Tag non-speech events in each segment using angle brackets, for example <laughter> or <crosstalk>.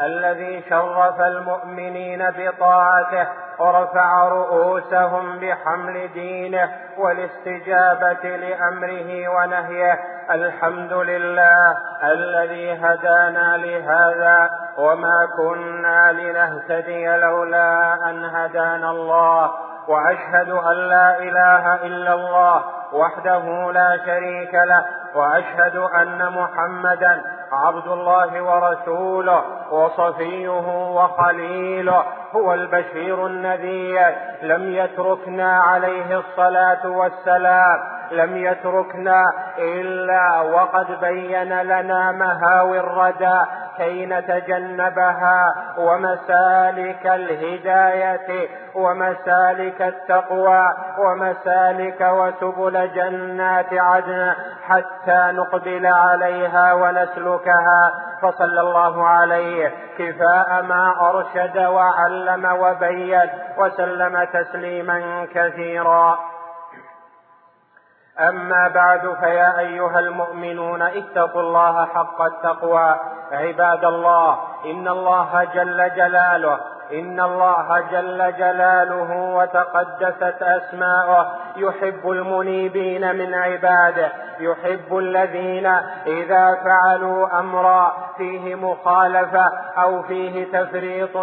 الذي شرف المؤمنين بطاعته ورفع رؤوسهم بحمل دينه والاستجابة لأمره ونهيه. الحمد لله الذي هدانا لهذا وما كنا لنهتدي لولا أن هدانا الله. وأشهد أن لا إله إلا الله وحده لا شريك له. وأشهد أن محمدا عبد الله ورسوله وصفيه وخليله هو البشير النذير. لم يتركنا عليه الصلاة والسلام لم يتركنا إلا وقد بين لنا مهاوي الردى كي نتجنبها ومسالك الهداية ومسالك التقوى ومسالك وسبل جنات عدن حتى نقبل عليها ونسلكها. فصلى الله عليه كفاء ما أرشد وعلم وبين وسلم تسليما كثيرا. أما بعد فيا أيها المؤمنون اتقوا الله حق التقوى. عباد الله إن الله جل جلاله إن الله جل جلاله وتقدست أسماؤه يحب المنيبين من عباده يحب الذين إذا فعلوا أمرا فيه مخالفة أو فيه تفريط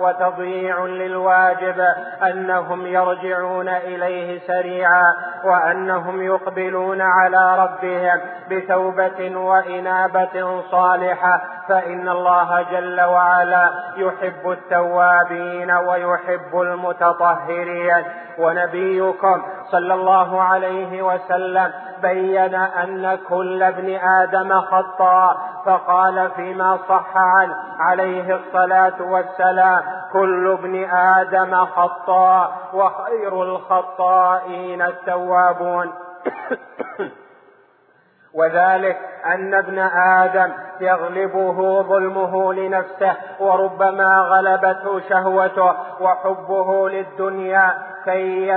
وتضييع للواجب أنهم يرجعون إليه سريعا وأنهم يقبلون على ربهم بتوبة وإنابة صالحة فإن الله جل وعلا يحب التوابين ويحب المتطهرين. ونبيكم صلى الله عليه وسلم بين أن كل ابن آدم خطاء فقال فيما صح عنه عليه الصلاة والسلام كل ابن آدم خطاء وخير الخطائين التوابون. <coughs> وذلك أن ابن آدم يغلبه ظلمه لنفسه وربما غلبته شهوته وحبه للدنيا كي.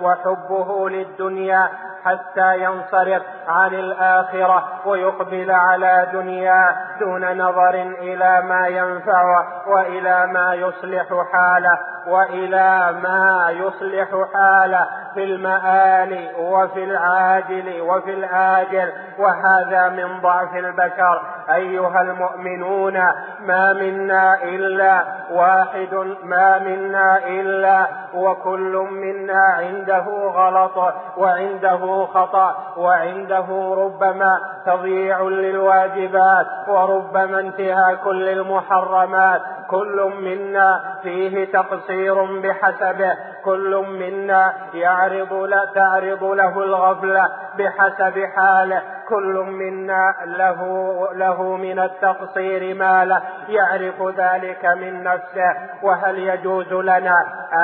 وحبه للدنيا حتى ينصرف عن الآخرة ويقبل على دنياه دون نظر إلى ما ينفعه وإلى ما يصلح حاله وإلى ما يصلح حاله في المآل وفي العاجل وفي الآجل. وهذا من ضعف البشر. أيها المؤمنون ما منا إلا واحد ما منا إلا وكل منا عنده غلط وعنده خطأ وعنده ربما تضييع للواجبات وربما انتهاك للمحرمات كل منا فيه تقصير بحسبه كل منا يعرض لا تعرض له الغفلة. بحسب حاله كل منا له له من التقصير ما له يعرف ذلك من نفسه. وهل يجوز لنا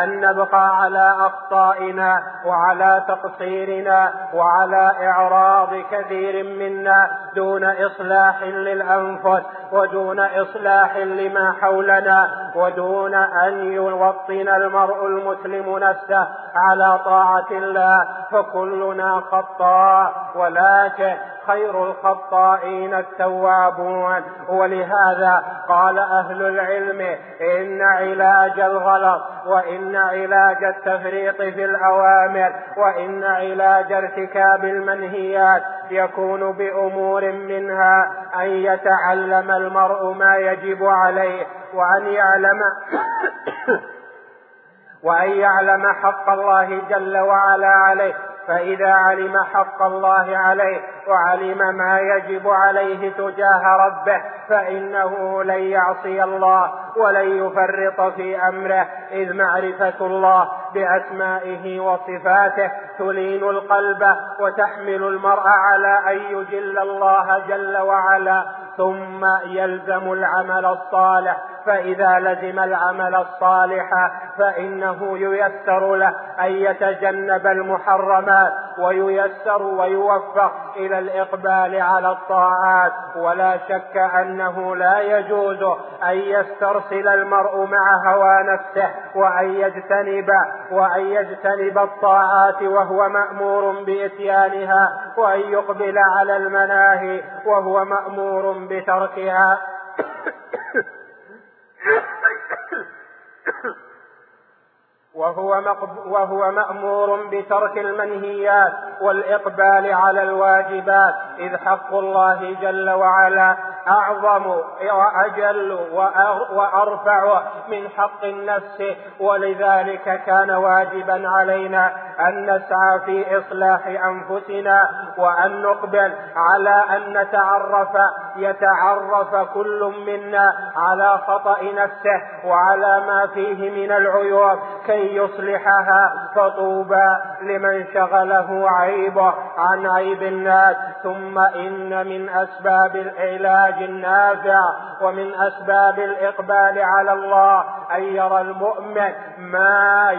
أن نبقى على أخطائنا وعلى تقصيرنا وعلى إعراض كثير منا دون إصلاح للأنفس ودون إصلاح لما حولنا ودون أن يوطن المرء المسلم نفسه؟ على طاعة الله فكلنا خطاء ولكن خير الخطائين التوابون. ولهذا قال أهل العلم إن علاج الغلط وإن علاج التفريط في الأوامر وإن علاج ارتكاب المنهيات يكون بأمور منها أن يتعلم المرء ما يجب عليه وأن يعلم وأن يعلم حق الله جل وعلا عليه فإذا علم حق الله عليه وعلم ما يجب عليه تجاه ربه فإنه لن يعصي الله. ولن يفرط في أمره إذ معرفة الله بأسمائه وصفاته تلين القلب وتحمل المرء على أن يجل الله جل وعلا. ثم يلزم العمل الصالح فإذا لزم العمل الصالح فإنه ييسر له أن يتجنب المحرمات وييسر ويوفق إلى الإقبال على الطاعات. ولا شك أنه لا يجوز أن يسترسل المرء مع هوى نفسه وأن يجتنب وأن يجتنب الطاعات وهو مأمور بإتيانها وأن يقبل على المناهي وهو مأمور بتركها. وهو, وهو مأمور بترك المنهيات والإقبال على الواجبات. إذ حق الله جل وعلا أعظم وأجل وأرفع من حق النفس ولذلك كان واجبا علينا أن نسعى في إصلاح أنفسنا وأن نقبل على أن نتعرف يتعرف كل منا على خطأ نفسه وعلى ما فيه من العيوب كي يصلحها فطوبى لمن شغله عيبه عن عيب الناس ثم إن من أسباب العلاج النافع ومن أسباب الإقبال على الله أن يرى المؤمن ما,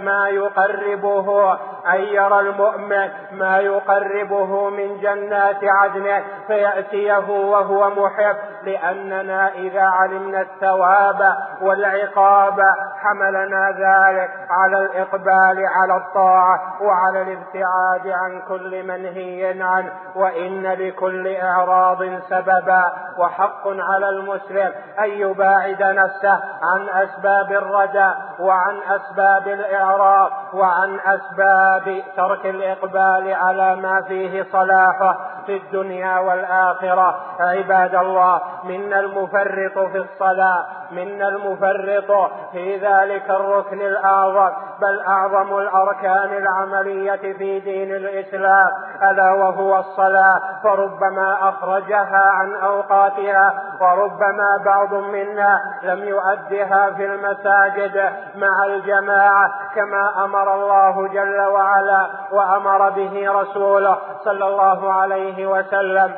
ما يقربه أن يرى المؤمن ما يقربه من جنات عدن فيأتيه وهو محب لأننا إذا علمنا الثواب والعقاب حملنا ذلك على الإقبال على الطاعة وعلى الابتعاد عن كل منهي عنه. وإن لكل إعراض سببا وحق على المسلم أن يباعد نفسه عن أسباب الردى وعن أسباب الإعراض وعن أسباب ترك الإقبال على ما فيه صلاحه في الدنيا والآخرة. عباد الله منا المفرط في الصلاة منا المفرط في ذلك الركن الأعظم بل أعظم الأركان العملية في دين الإسلام ألا وهو الصلاة. فربما أخرجها عن أوقاتها وربما بعض منا لم يؤدها في المساجد مع الجماعة كما أمر الله جل وعلا وأمر به رسوله صلى الله عليه وسلم.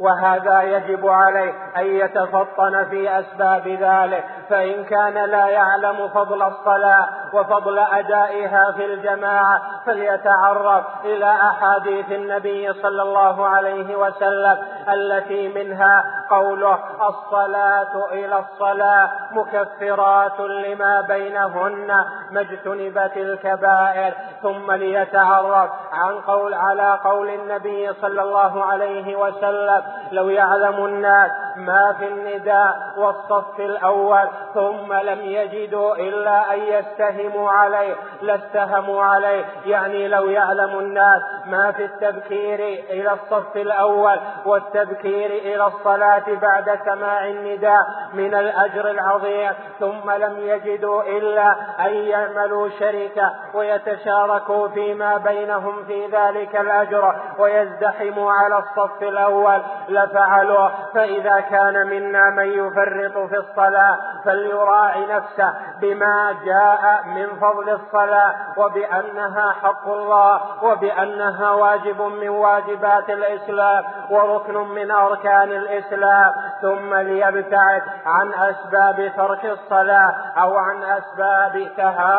وهذا يجب عليه أن يتفطن في أسباب ذلك فإن كان لا يعلم فضل الصلاة وفضل أدائها في الجماعة فليتعرف إلى أحاديث النبي صلى الله عليه وسلم. التي منها قوله الصلاة إلى الصلاة مكفرات لما بينهن ما اجتنبت الكبائر. ثم ليتعرف عن قول على قول النبي صلى الله عليه وسلم لو يعلم الناس ما في النداء والصف الأول ثم لم يجدوا إلا أن يستهموا عليه لاستهموا عليه. يعني لو يعلم الناس ما في التبكير إلى الصف الأول والتبكير إلى الصلاة بعد سماع النداء من الأجر العظيم ثم لم يجدوا إلا أن يعملوا شركة ويتشاركوا فيما بينهم في ذلك الأجر ويزدحموا على الصف الأول. لفعلوا فإذا كان منا من يفرط في الصلاة فليراعي نفسه بما جاء من فضل الصلاة وبأنها حق الله وبأنها واجب من واجبات الإسلام وركن من أركان الإسلام. ثم ليبتعد عن أسباب ترك الصلاة أو عن أسباب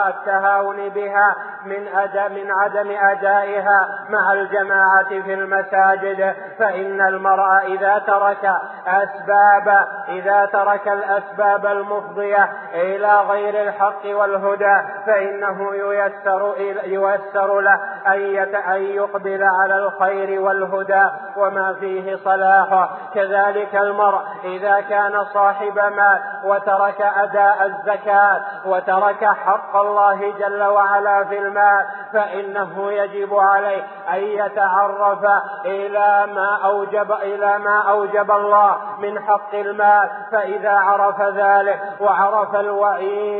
التهاون بها من أدى من عدم أدائها مع الجماعة في المساجد. فإن المرء إذا ترك أسباب إذا ترك الأسباب المفضية إلى غير الحق والهدى فإنه ييسر ييسر له أن يقبل على الخير والهدى وما فيه صلاحه كذلك المرء إذا كان صاحب مال وترك أداء الزكاة وترك حق الله جل وعلا في المال فإنه يجب عليه أن يتعرف إلى ما أوجب إلى ما أوجب الله من حق المال. فإذا عرف ذلك وعرف الوعيد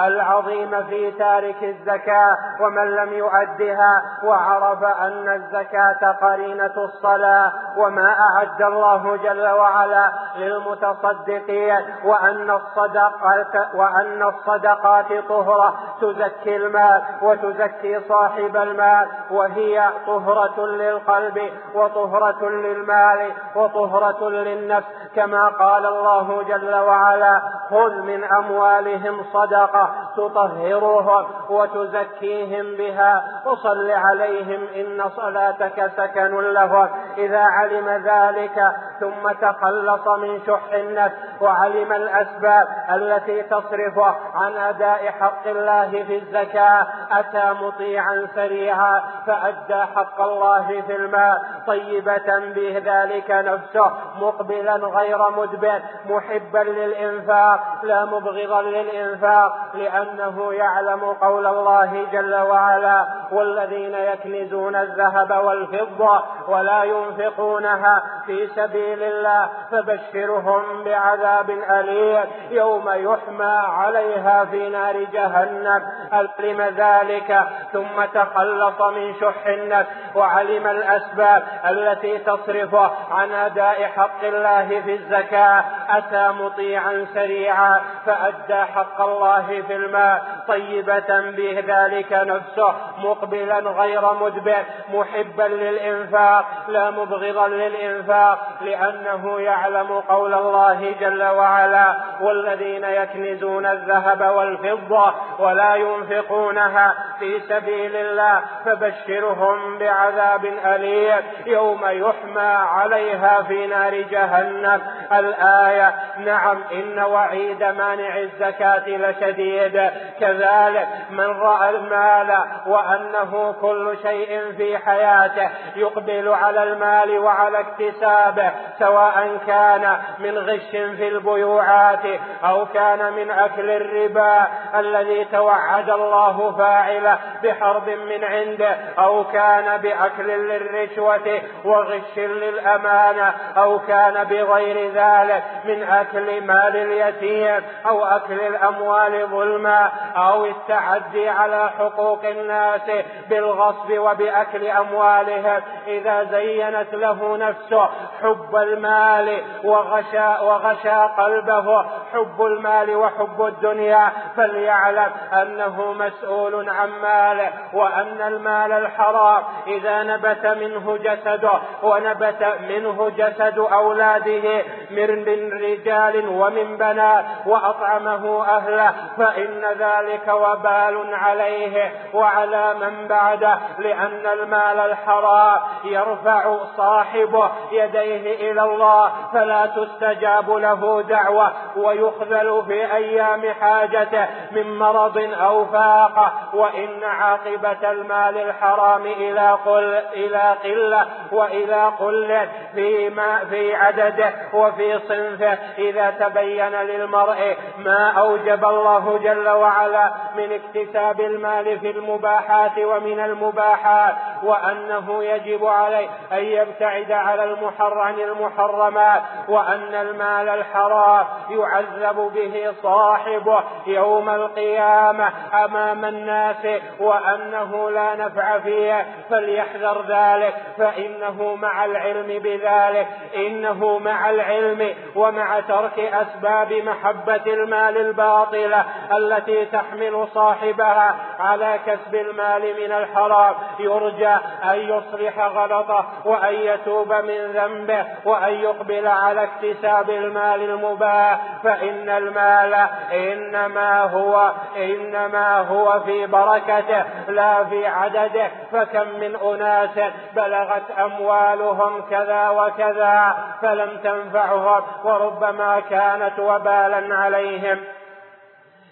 العظيم في تارك الزكاة ومن لم يؤدها وعرف أن الزكاة قرينة الصلاة وما أعد الله جل وعلا للمتصدقين وأن الصدقات وأن الصدقات طهرة تزكي المال وتزكي صاحب المال وهي طهرة للقلب وطهرة للمال وطهرة للنفس كما قال الله جل وعلا خذ من أموالهم صدقة تطهرهم وتزكيهم بها. وصل عليهم إن صلاتك سكن لهم. إذا علم ذلك ثم تخلص من شح النفس وعلم الأسباب التي تصرفه عن أداء حق الله في الزكاة. أتى مطيعا سريعا فأدى حق الله في الماء طيبة به ذلك نفسه مقبلا غير مدبر محبا للإنفاق لا مبغضا للإنفاق لأنه يعلم قول الله جل وعلا والذين يكنزون الذهب والفضة ولا ينفقونها في سبيل الله فبشرهم بعذاب أليم يوم يحمى عليها في نار جهنم. علم ذلك؟ ثم تخلص من شح النفس وعلم الأسباب التي تصرفه عن أداء حق الله في الزكاة. أتى مطيعا سريعا فأدى حق الله في الماء طيبة به ذلك نفسه مقبلا غير مدبر محبا للإنفاق لا مبغضا للإنفاق لأنه يعلم قول الله جل وعلا والذين يكنزون الذهب والفضة ولا ينفقونها في سبيل الله فبشرهم بعذاب أليم يوم يحمى عليها في نار جهنم. الآية نعم إن وعيد مانع الزكاة لشديد. كذلك من رأى المال وأنه كل شيء في حياته يقبل على المال وعلى اكتسابه سواء كان من غش في البيوعات أو كان من أكل الربا الذي توعد الله فاعله بحرب من عنده أو كان بأكل للرشوة وغش للأمانة أو كان بغير ذلك من أكل مال اليتيم أو أكل الأموال ظلما أو التعدي على حقوق الناس بالغصب وبأكل أموالهم إذا زينت له نفسه حب المال وغشى, وغشى قلبه حب المال وحب الدنيا فليعلم أنه مسؤول عن ماله وأن المال الحرام إذا نبت منه جسده ونبت منه جسد أولاده من رجال ومن بنات وأطعمه أهله فإن ذلك وبال عليه وعلى من بعده لأن المال الحرام يرفع صاحبه يديه إلى الله فلا تستجاب له دعوة ويخذل في أيام حاجته من مرض أو فاقة. وإن عاقبة المال الحرام إلى قل إلى قلة وإلى قلة في ما في عدده وفي صنفه. إذا تبين للمرء ما أوجب الله جل وعلا من اكتساب المال في المباحات ومن المباحات وأنه يجب عليه أن يبتعد على المحر عن المحرمات وأن المال الحرام يعذب به صاحبه يوم القيامة أمام الناس وأنه لا نفع فيه فليحذر ذلك فإنه مع العلم بذلك إنه مع العلم ومع ترك أسباب محبة المال الباطلة التي تحمل صاحبها على كسب المال من الحرام. يرجى أن يصلح غلطه وأن يتوب من ذنبه. وأن يقبل على اكتساب المال المباح فإن المال إنما هو إنما هو في بركته لا في عدده. فكم من أناس بلغت أموالهم كذا وكذا فلم تنفعهم وربما كانت وبالا عليهم.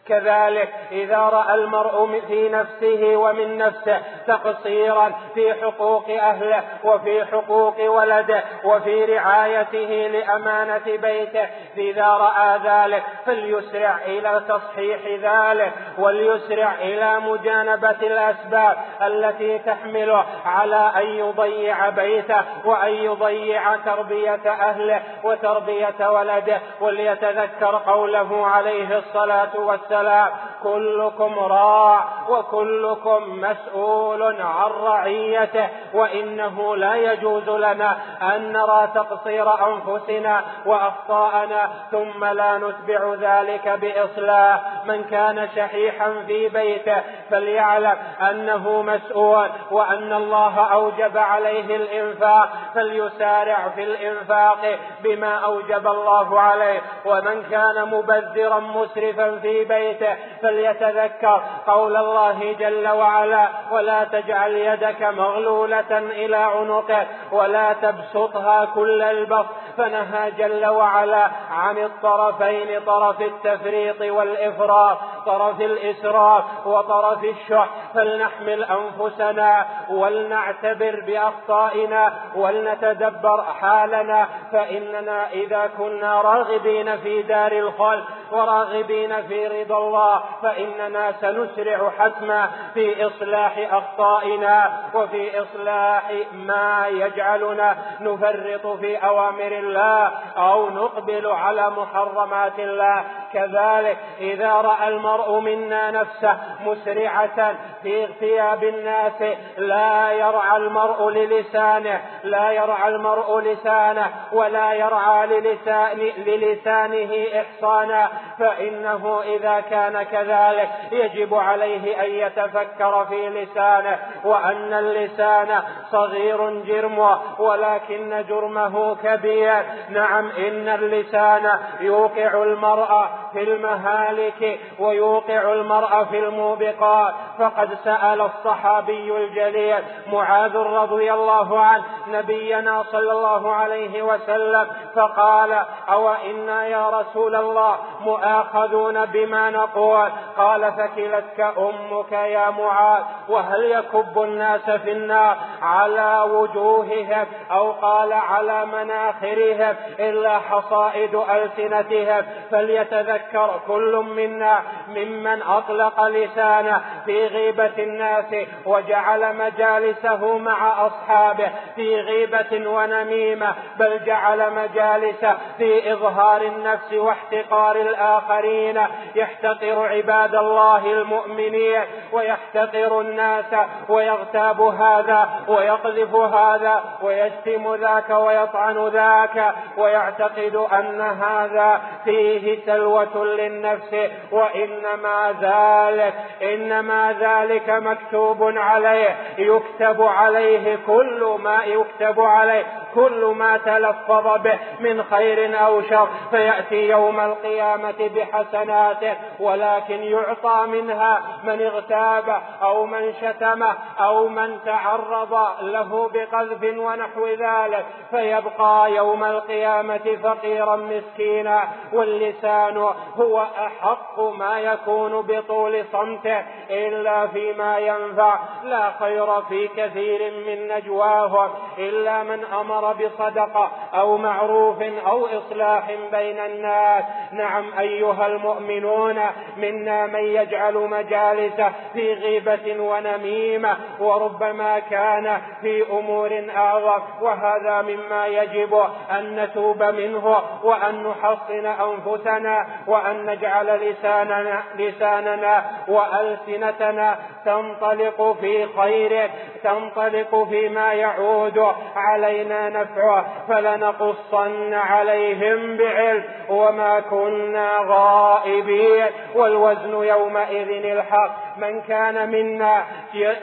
كذلك إذا رأى المرء في نفسه ومن نفسه تقصيرا في حقوق أهله وفي حقوق ولده وفي رعايته لأمانة بيته إذا رأى ذلك فليسرع إلى تصحيح ذلك وليسرع إلى مجانبة الأسباب التي تحمله على أن يضيع بيته وأن يضيع تربية أهله وتربية ولده وليتذكر قوله عليه الصلاة والسلام السلام كلكم راع وكلكم مسؤول عن رعيته وإنه لا يجوز لنا أن نرى تقصير أنفسنا وأخطاءنا ثم لا نتبع ذلك بإصلاح. من كان شحيحا في بيته فليعلم أنه مسؤول وأن الله أوجب عليه الإنفاق فليسارع في الإنفاق بما أوجب الله عليه. ومن كان مبذرا مسرفا في بيته فليتذكر قول الله جل وعلا ولا تجعل يدك مغلولة إلى عنقك ولا تبسطها كل البسط. فنهى جل وعلا عن الطرفين طرف التفريط والإفراط طرف الإسراف وطرف الشح. فلنحمل أنفسنا ولنعتبر بأخطائنا ولنتدبر حالنا فإننا إذا كنا راغبين في دار الخلق وراغبين في رضا الله فإننا سنسرع حتما في إصلاح أخطائنا وفي إصلاح ما يجعلنا نفرط في أوامر الله أو نقبل على محرمات الله. كذلك إذا رأى المرء منا نفسه مسرعة في ثياب الناس لا يرعى المرء للسانه لا يرعى المرء لسانه ولا يرعى للسان للسانه إحصانا فإنه إذا كان كذلك يجب عليه أن يتفكر في لسانه وأن اللسان صغير جرمه ولكن جرمه كبير. نعم إن اللسان يوقع المرأة في المهالك ويوقع المرأة في الموبقات. فقد سأل الصحابي الجليل معاذ رضي الله عنه نبينا صلى الله عليه وسلم فقال أو إنا يا رسول الله مؤاخذون بما نقول؟ قال فكلتك أمك يا معاذ وهل يكب الناس في النار على وجوههم أو قال على مناخرهم إلا حصائد ألسنتهم؟ فليتذكر كل منا ممن أطلق لسانه في غيبة الناس وجعل مجالسه مع أصحابه في غيبة ونميمة بل جعل مجالسه في إظهار النفس واحتقار الآخرين. يحتقر عباد الله المؤمنين ويحتقر الناس ويغتاب هذا ويقذف هذا ويشتم ذاك ويطعن ذاك ويعتقد أن هذا فيه سلوة للنفس وإنما ذلك إنما ذلك مكتوب عليه. يكتب عليه كل ما يكتب عليه. كل ما تلفظ به من خير أو شر فيأتي يوم القيامة بحسناته ولكن يعطى منها من اغتاب أو من شتمه أو من تعرض له بقذف ونحو ذلك فيبقى يوم القيامة فقيرا مسكينا واللسان هو أحق ما يكون بطول صمته إلا فيما ينفع لا خير في كثير من نجواهم إلا من أمر بصدقة أو معروف أو إصلاح بين الناس. نعم أيها المؤمنون منا من يجعل مجالسه في غيبة ونميمة وربما كان في أمور أعظم وهذا مما يجب أن نتوب منه وأن نحصن أنفسنا وأن نجعل لساننا لساننا وألسنتنا تنطلق في خير تنطلق فيما يعود علينا نفعه فلنقصن عليهم بعلم. وما كنا غائبين. والوزن يومئذ الحق. من كان منا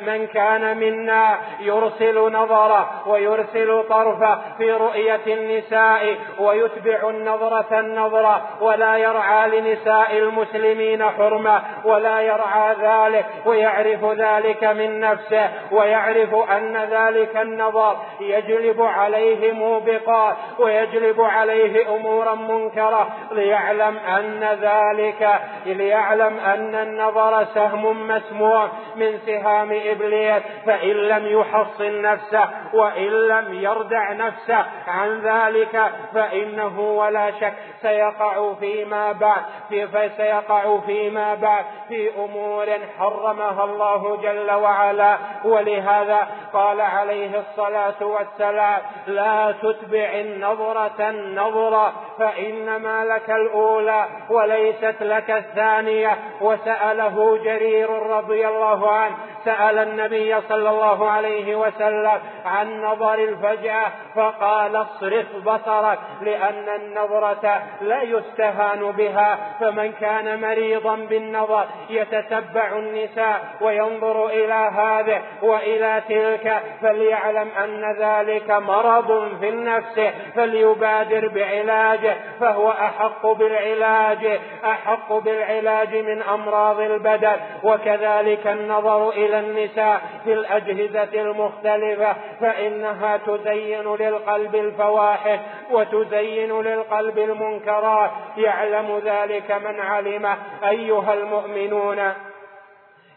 من كان منا يرسل نظرة ويرسل طرفة في رؤية النساء ويتبع النظرة النظرة ولا يرعى لنساء المسلمين حرمة ولا يرعى ذلك ويعرف ذلك من نفسه ويعرف أن ذلك النظر يجلب عليه موبقات ويجلب عليه أمورا منكرة. ليعلم أن ذلك ليعلم أن النظر سهم مسموع من سهام إبليس. فإن لم يحصن نفسه وإن لم يردع نفسه عن ذلك فإنه ولا شك سيقع فيما بعد في فسيقع فيما بعد في أمور حرمها الله جل وعلا. ولهذا قال عليه الصلاة والسلام لا تتبع النظرة النظرة فإنما لك الأولى وليست لك الثانية. وسأله جرير رضي الله عنه سأل النبي صلى الله عليه وسلم عن نظر الفجأة فقال اصرف بصرك لأن النظرة لا يستهان بها. فمن كان مريضا بالنظر يتتبع النساء وينظر إلى هذه وإلى تلك فليعلم أن ذلك مرض في النفس فليبادر بعلاجه فهو أحق بالعلاج أحق بالعلاج من أمراض البدن وكذلك النظر إلى النساء في الأجهزة المختلفة فإنها تزين للقلب الفواحش وتزين للقلب المنكرات. يعلم ذلك من علمه أيها المؤمنون.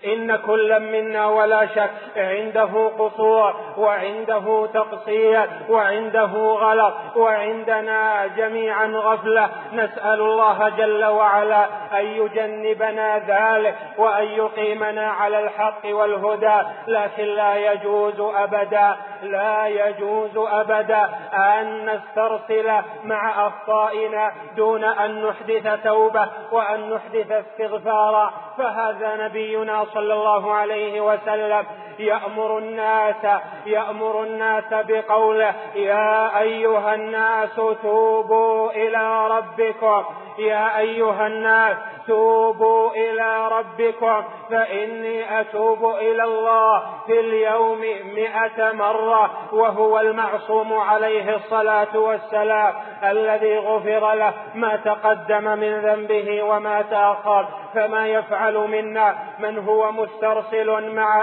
إن كل منا ولا شك عنده قصور وعنده تقصير وعنده غلط وعندنا جميعا غفلة. نسأل الله جل وعلا أن يجنبنا ذلك وأن يقيمنا على الحق والهدى. لكن لا يجوز أبدا لا يجوز أبدا أن نسترسل مع أخطائنا دون أن نحدث توبة وأن نحدث استغفارا فهذا نبينا صلى الله عليه وسلم يأمر الناس يأمر الناس بقوله يا أيها الناس توبوا إلى ربكم يا أيها الناس توبوا إلى ربكم فإني أتوب إلى الله في اليوم مئة مرة وهو المعصوم عليه الصلاة والسلام الذي غفر له ما تقدم من ذنبه وما تأخر فما يفعل منا من هو مسترسل مع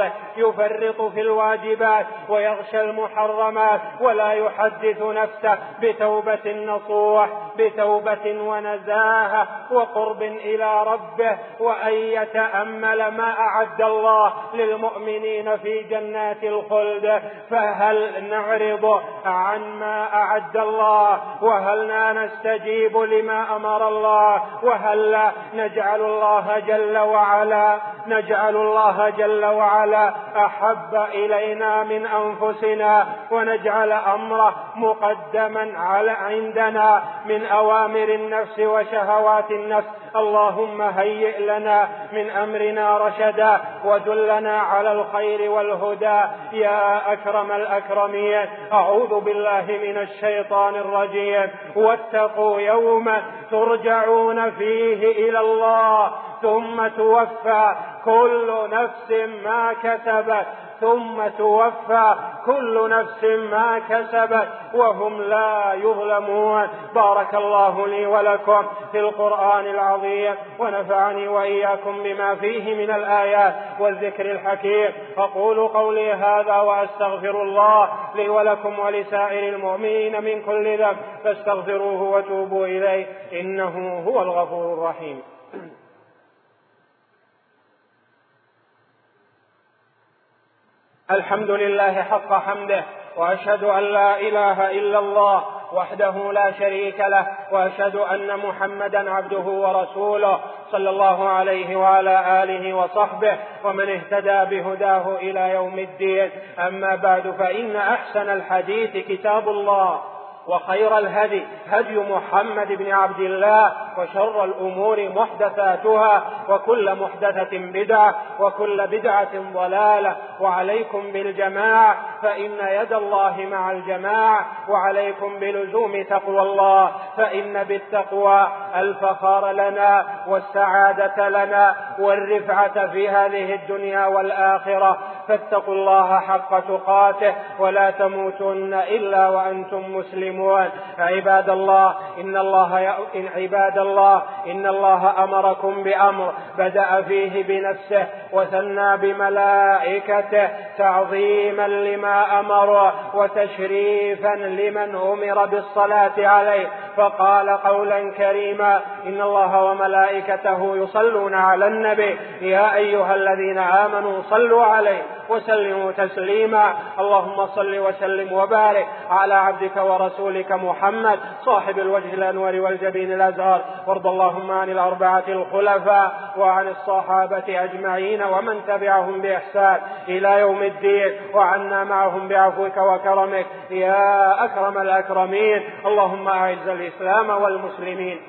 إعراضه يفرط في الواجبات ويغشى المحرمات ولا يحدث نفسه بتوبة نصوح. بتوبة ونزاهة وقرب إلى ربه وأن يتأمل ما أعد الله للمؤمنين في جنات الخلد. فهل نعرض عن ما أعد الله؟ وهل لا نستجيب لما أمر الله؟ وهل لا نجعل الله جل وعلا؟ نجعل الله جل وعلا أحب إلينا من أنفسنا ونجعل أمره مقدما على عندنا من أوامر النفس وشهوات النفس. اللهم هيئ لنا من أمرنا رشدا ودلنا على الخير والهدى. يا أكرم الأكرمين أعوذ بالله من الشيطان الرجيم. واتقوا يوما ترجعون فيه إلى الله ثم توفى كل نفس ما كسبت. ثم توفى. كل نفس ما كسبت وهم لا يظلمون. بارك الله لي ولكم في القرآن العظيم ونفعني وإياكم بما فيه من الآيات والذكر الحكيم. أقول قولي هذا وأستغفر الله لي ولكم ولسائر المؤمنين من كل ذنب. فاستغفروه وتوبوا إليه. إنه هو الغفور الرحيم. الحمد لله حق حمده وأشهد أن لا إله إلا الله وحده لا شريك له وأشهد أن محمدا عبده ورسوله صلى الله عليه وعلى آله وصحبه ومن اهتدى بهداه إلى يوم الدين. أما بعد فإن أحسن الحديث كتاب الله. وخير الهدي هدي محمد بن عبد الله وشر الأمور محدثاتها وكل محدثة بدعة وكل بدعة ضلالة. وعليكم بالجماعة فإن يد الله مع الجماعة وعليكم بلزوم تقوى الله فإن بالتقوى الفخار لنا والسعادة لنا والرفعة في هذه الدنيا والآخرة. فاتقوا الله حق تقاته ولا تموتن إلا وأنتم مسلمون. عباد الله إن الله إن عباد الله إن الله أمركم بأمر بدأ فيه بنفسه وثنى بملائكته تعظيما لما أمر وتشريفا لمن أمر بالصلاة عليه فقال قولا كريما إن الله وملائكته يصلون على النبي يا أيها الذين آمنوا صلوا عليه وسلموا تسليما اللهم صل وسلم وبارك على عبدك ورسولك محمد صاحب الوجه الأنور والجبين الأزهر وارض اللهم عن الأربعة الخلفاء وعن الصحابة أجمعين ومن تبعهم بإحسان إلى يوم الدين وعنا معهم بعفوك وكرمك يا أكرم الأكرمين اللهم أعز الإسلام والمسلمين.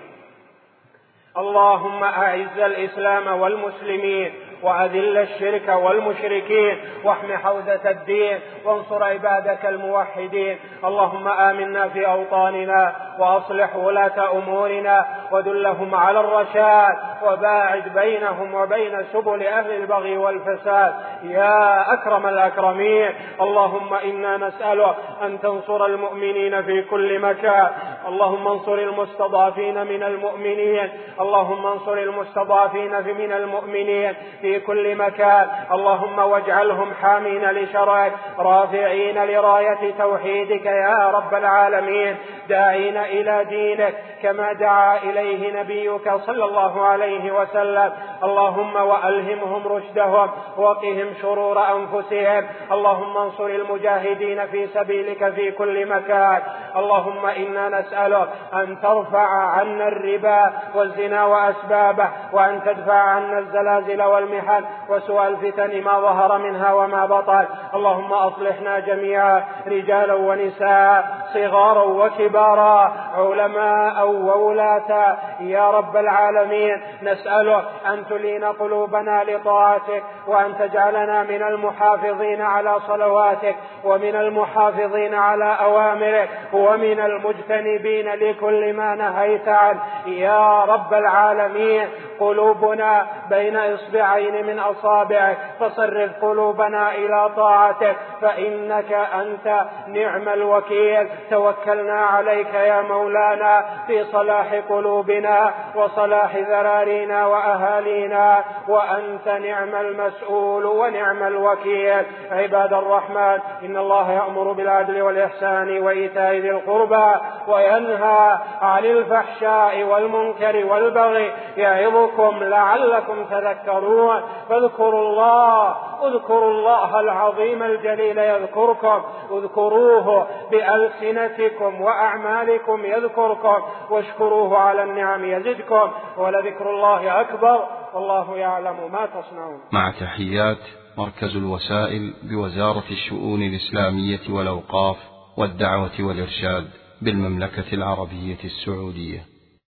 اللهم أعز الإسلام والمسلمين. وأذل الشرك والمشركين واحم حوزة الدين وانصر عبادك الموحدين. اللهم آمنا في أوطاننا وأصلح ولاة أمورنا ودلهم على الرشاد وباعد بينهم وبين سبل أهل البغي والفساد. يا أكرم الأكرمين اللهم إنا نسألك أن تنصر المؤمنين في كل مكان. اللهم انصر المستضعفين من المؤمنين. اللهم انصر المستضعفين من المؤمنين. في كل مكان. اللهم واجعلهم حامين لشرعك رافعين لراية توحيدك يا رب العالمين. داعين إلى دينك كما دعا إليه نبيك صلى الله عليه وسلم. اللهم وألهمهم رشدهم وقهم شرور أنفسهم. اللهم انصر المجاهدين في سبيلك في كل مكان. اللهم إنا نسألك أن ترفع عنا الربا والزنا وأسبابه وأن تدفع عنا الزلازل والمحن وسوء الفتن ما ظهر منها وما بطن. اللهم أصلحنا جميعا رجالا ونساء صغارا وكبارا علماء وولاة. يا رب العالمين نسألك أن تلين قلوبنا لطاعتك وأن تجعلنا من المحافظين على صلواتك ومن المحافظين على أوامرك ومن المجتنبين لكل ما نهيت عنه. يا رب العالمين قلوبنا بين إصبعين من أصابعك فصرف قلوبنا إلى طاعتك فإنك أنت نعم الوكيل. توكلنا عليك يا مولانا في صلاح قلوبنا وصلاح ذرارينا وأهالينا وأنت نعم المسؤول ونعم الوكيل. عباد الرحمن إن الله يأمر بالعدل والإحسان وإيتاء ذي القربى وينهى عن الفحشاء والمنكر والبغي يعظكم لعلكم تذكرون. فاذكروا الله اذكروا الله العظيم الجليل يذكركم اذكروه بألسنتكم وأعمالكم يذكركم واشكروه على النعم يزدكم ولذكر الله أكبر والله يعلم ما تصنعون. مع تحيات مركز الوسائل بوزارة الشؤون الإسلامية والأوقاف والدعوة والإرشاد بالمملكة العربية السعودية.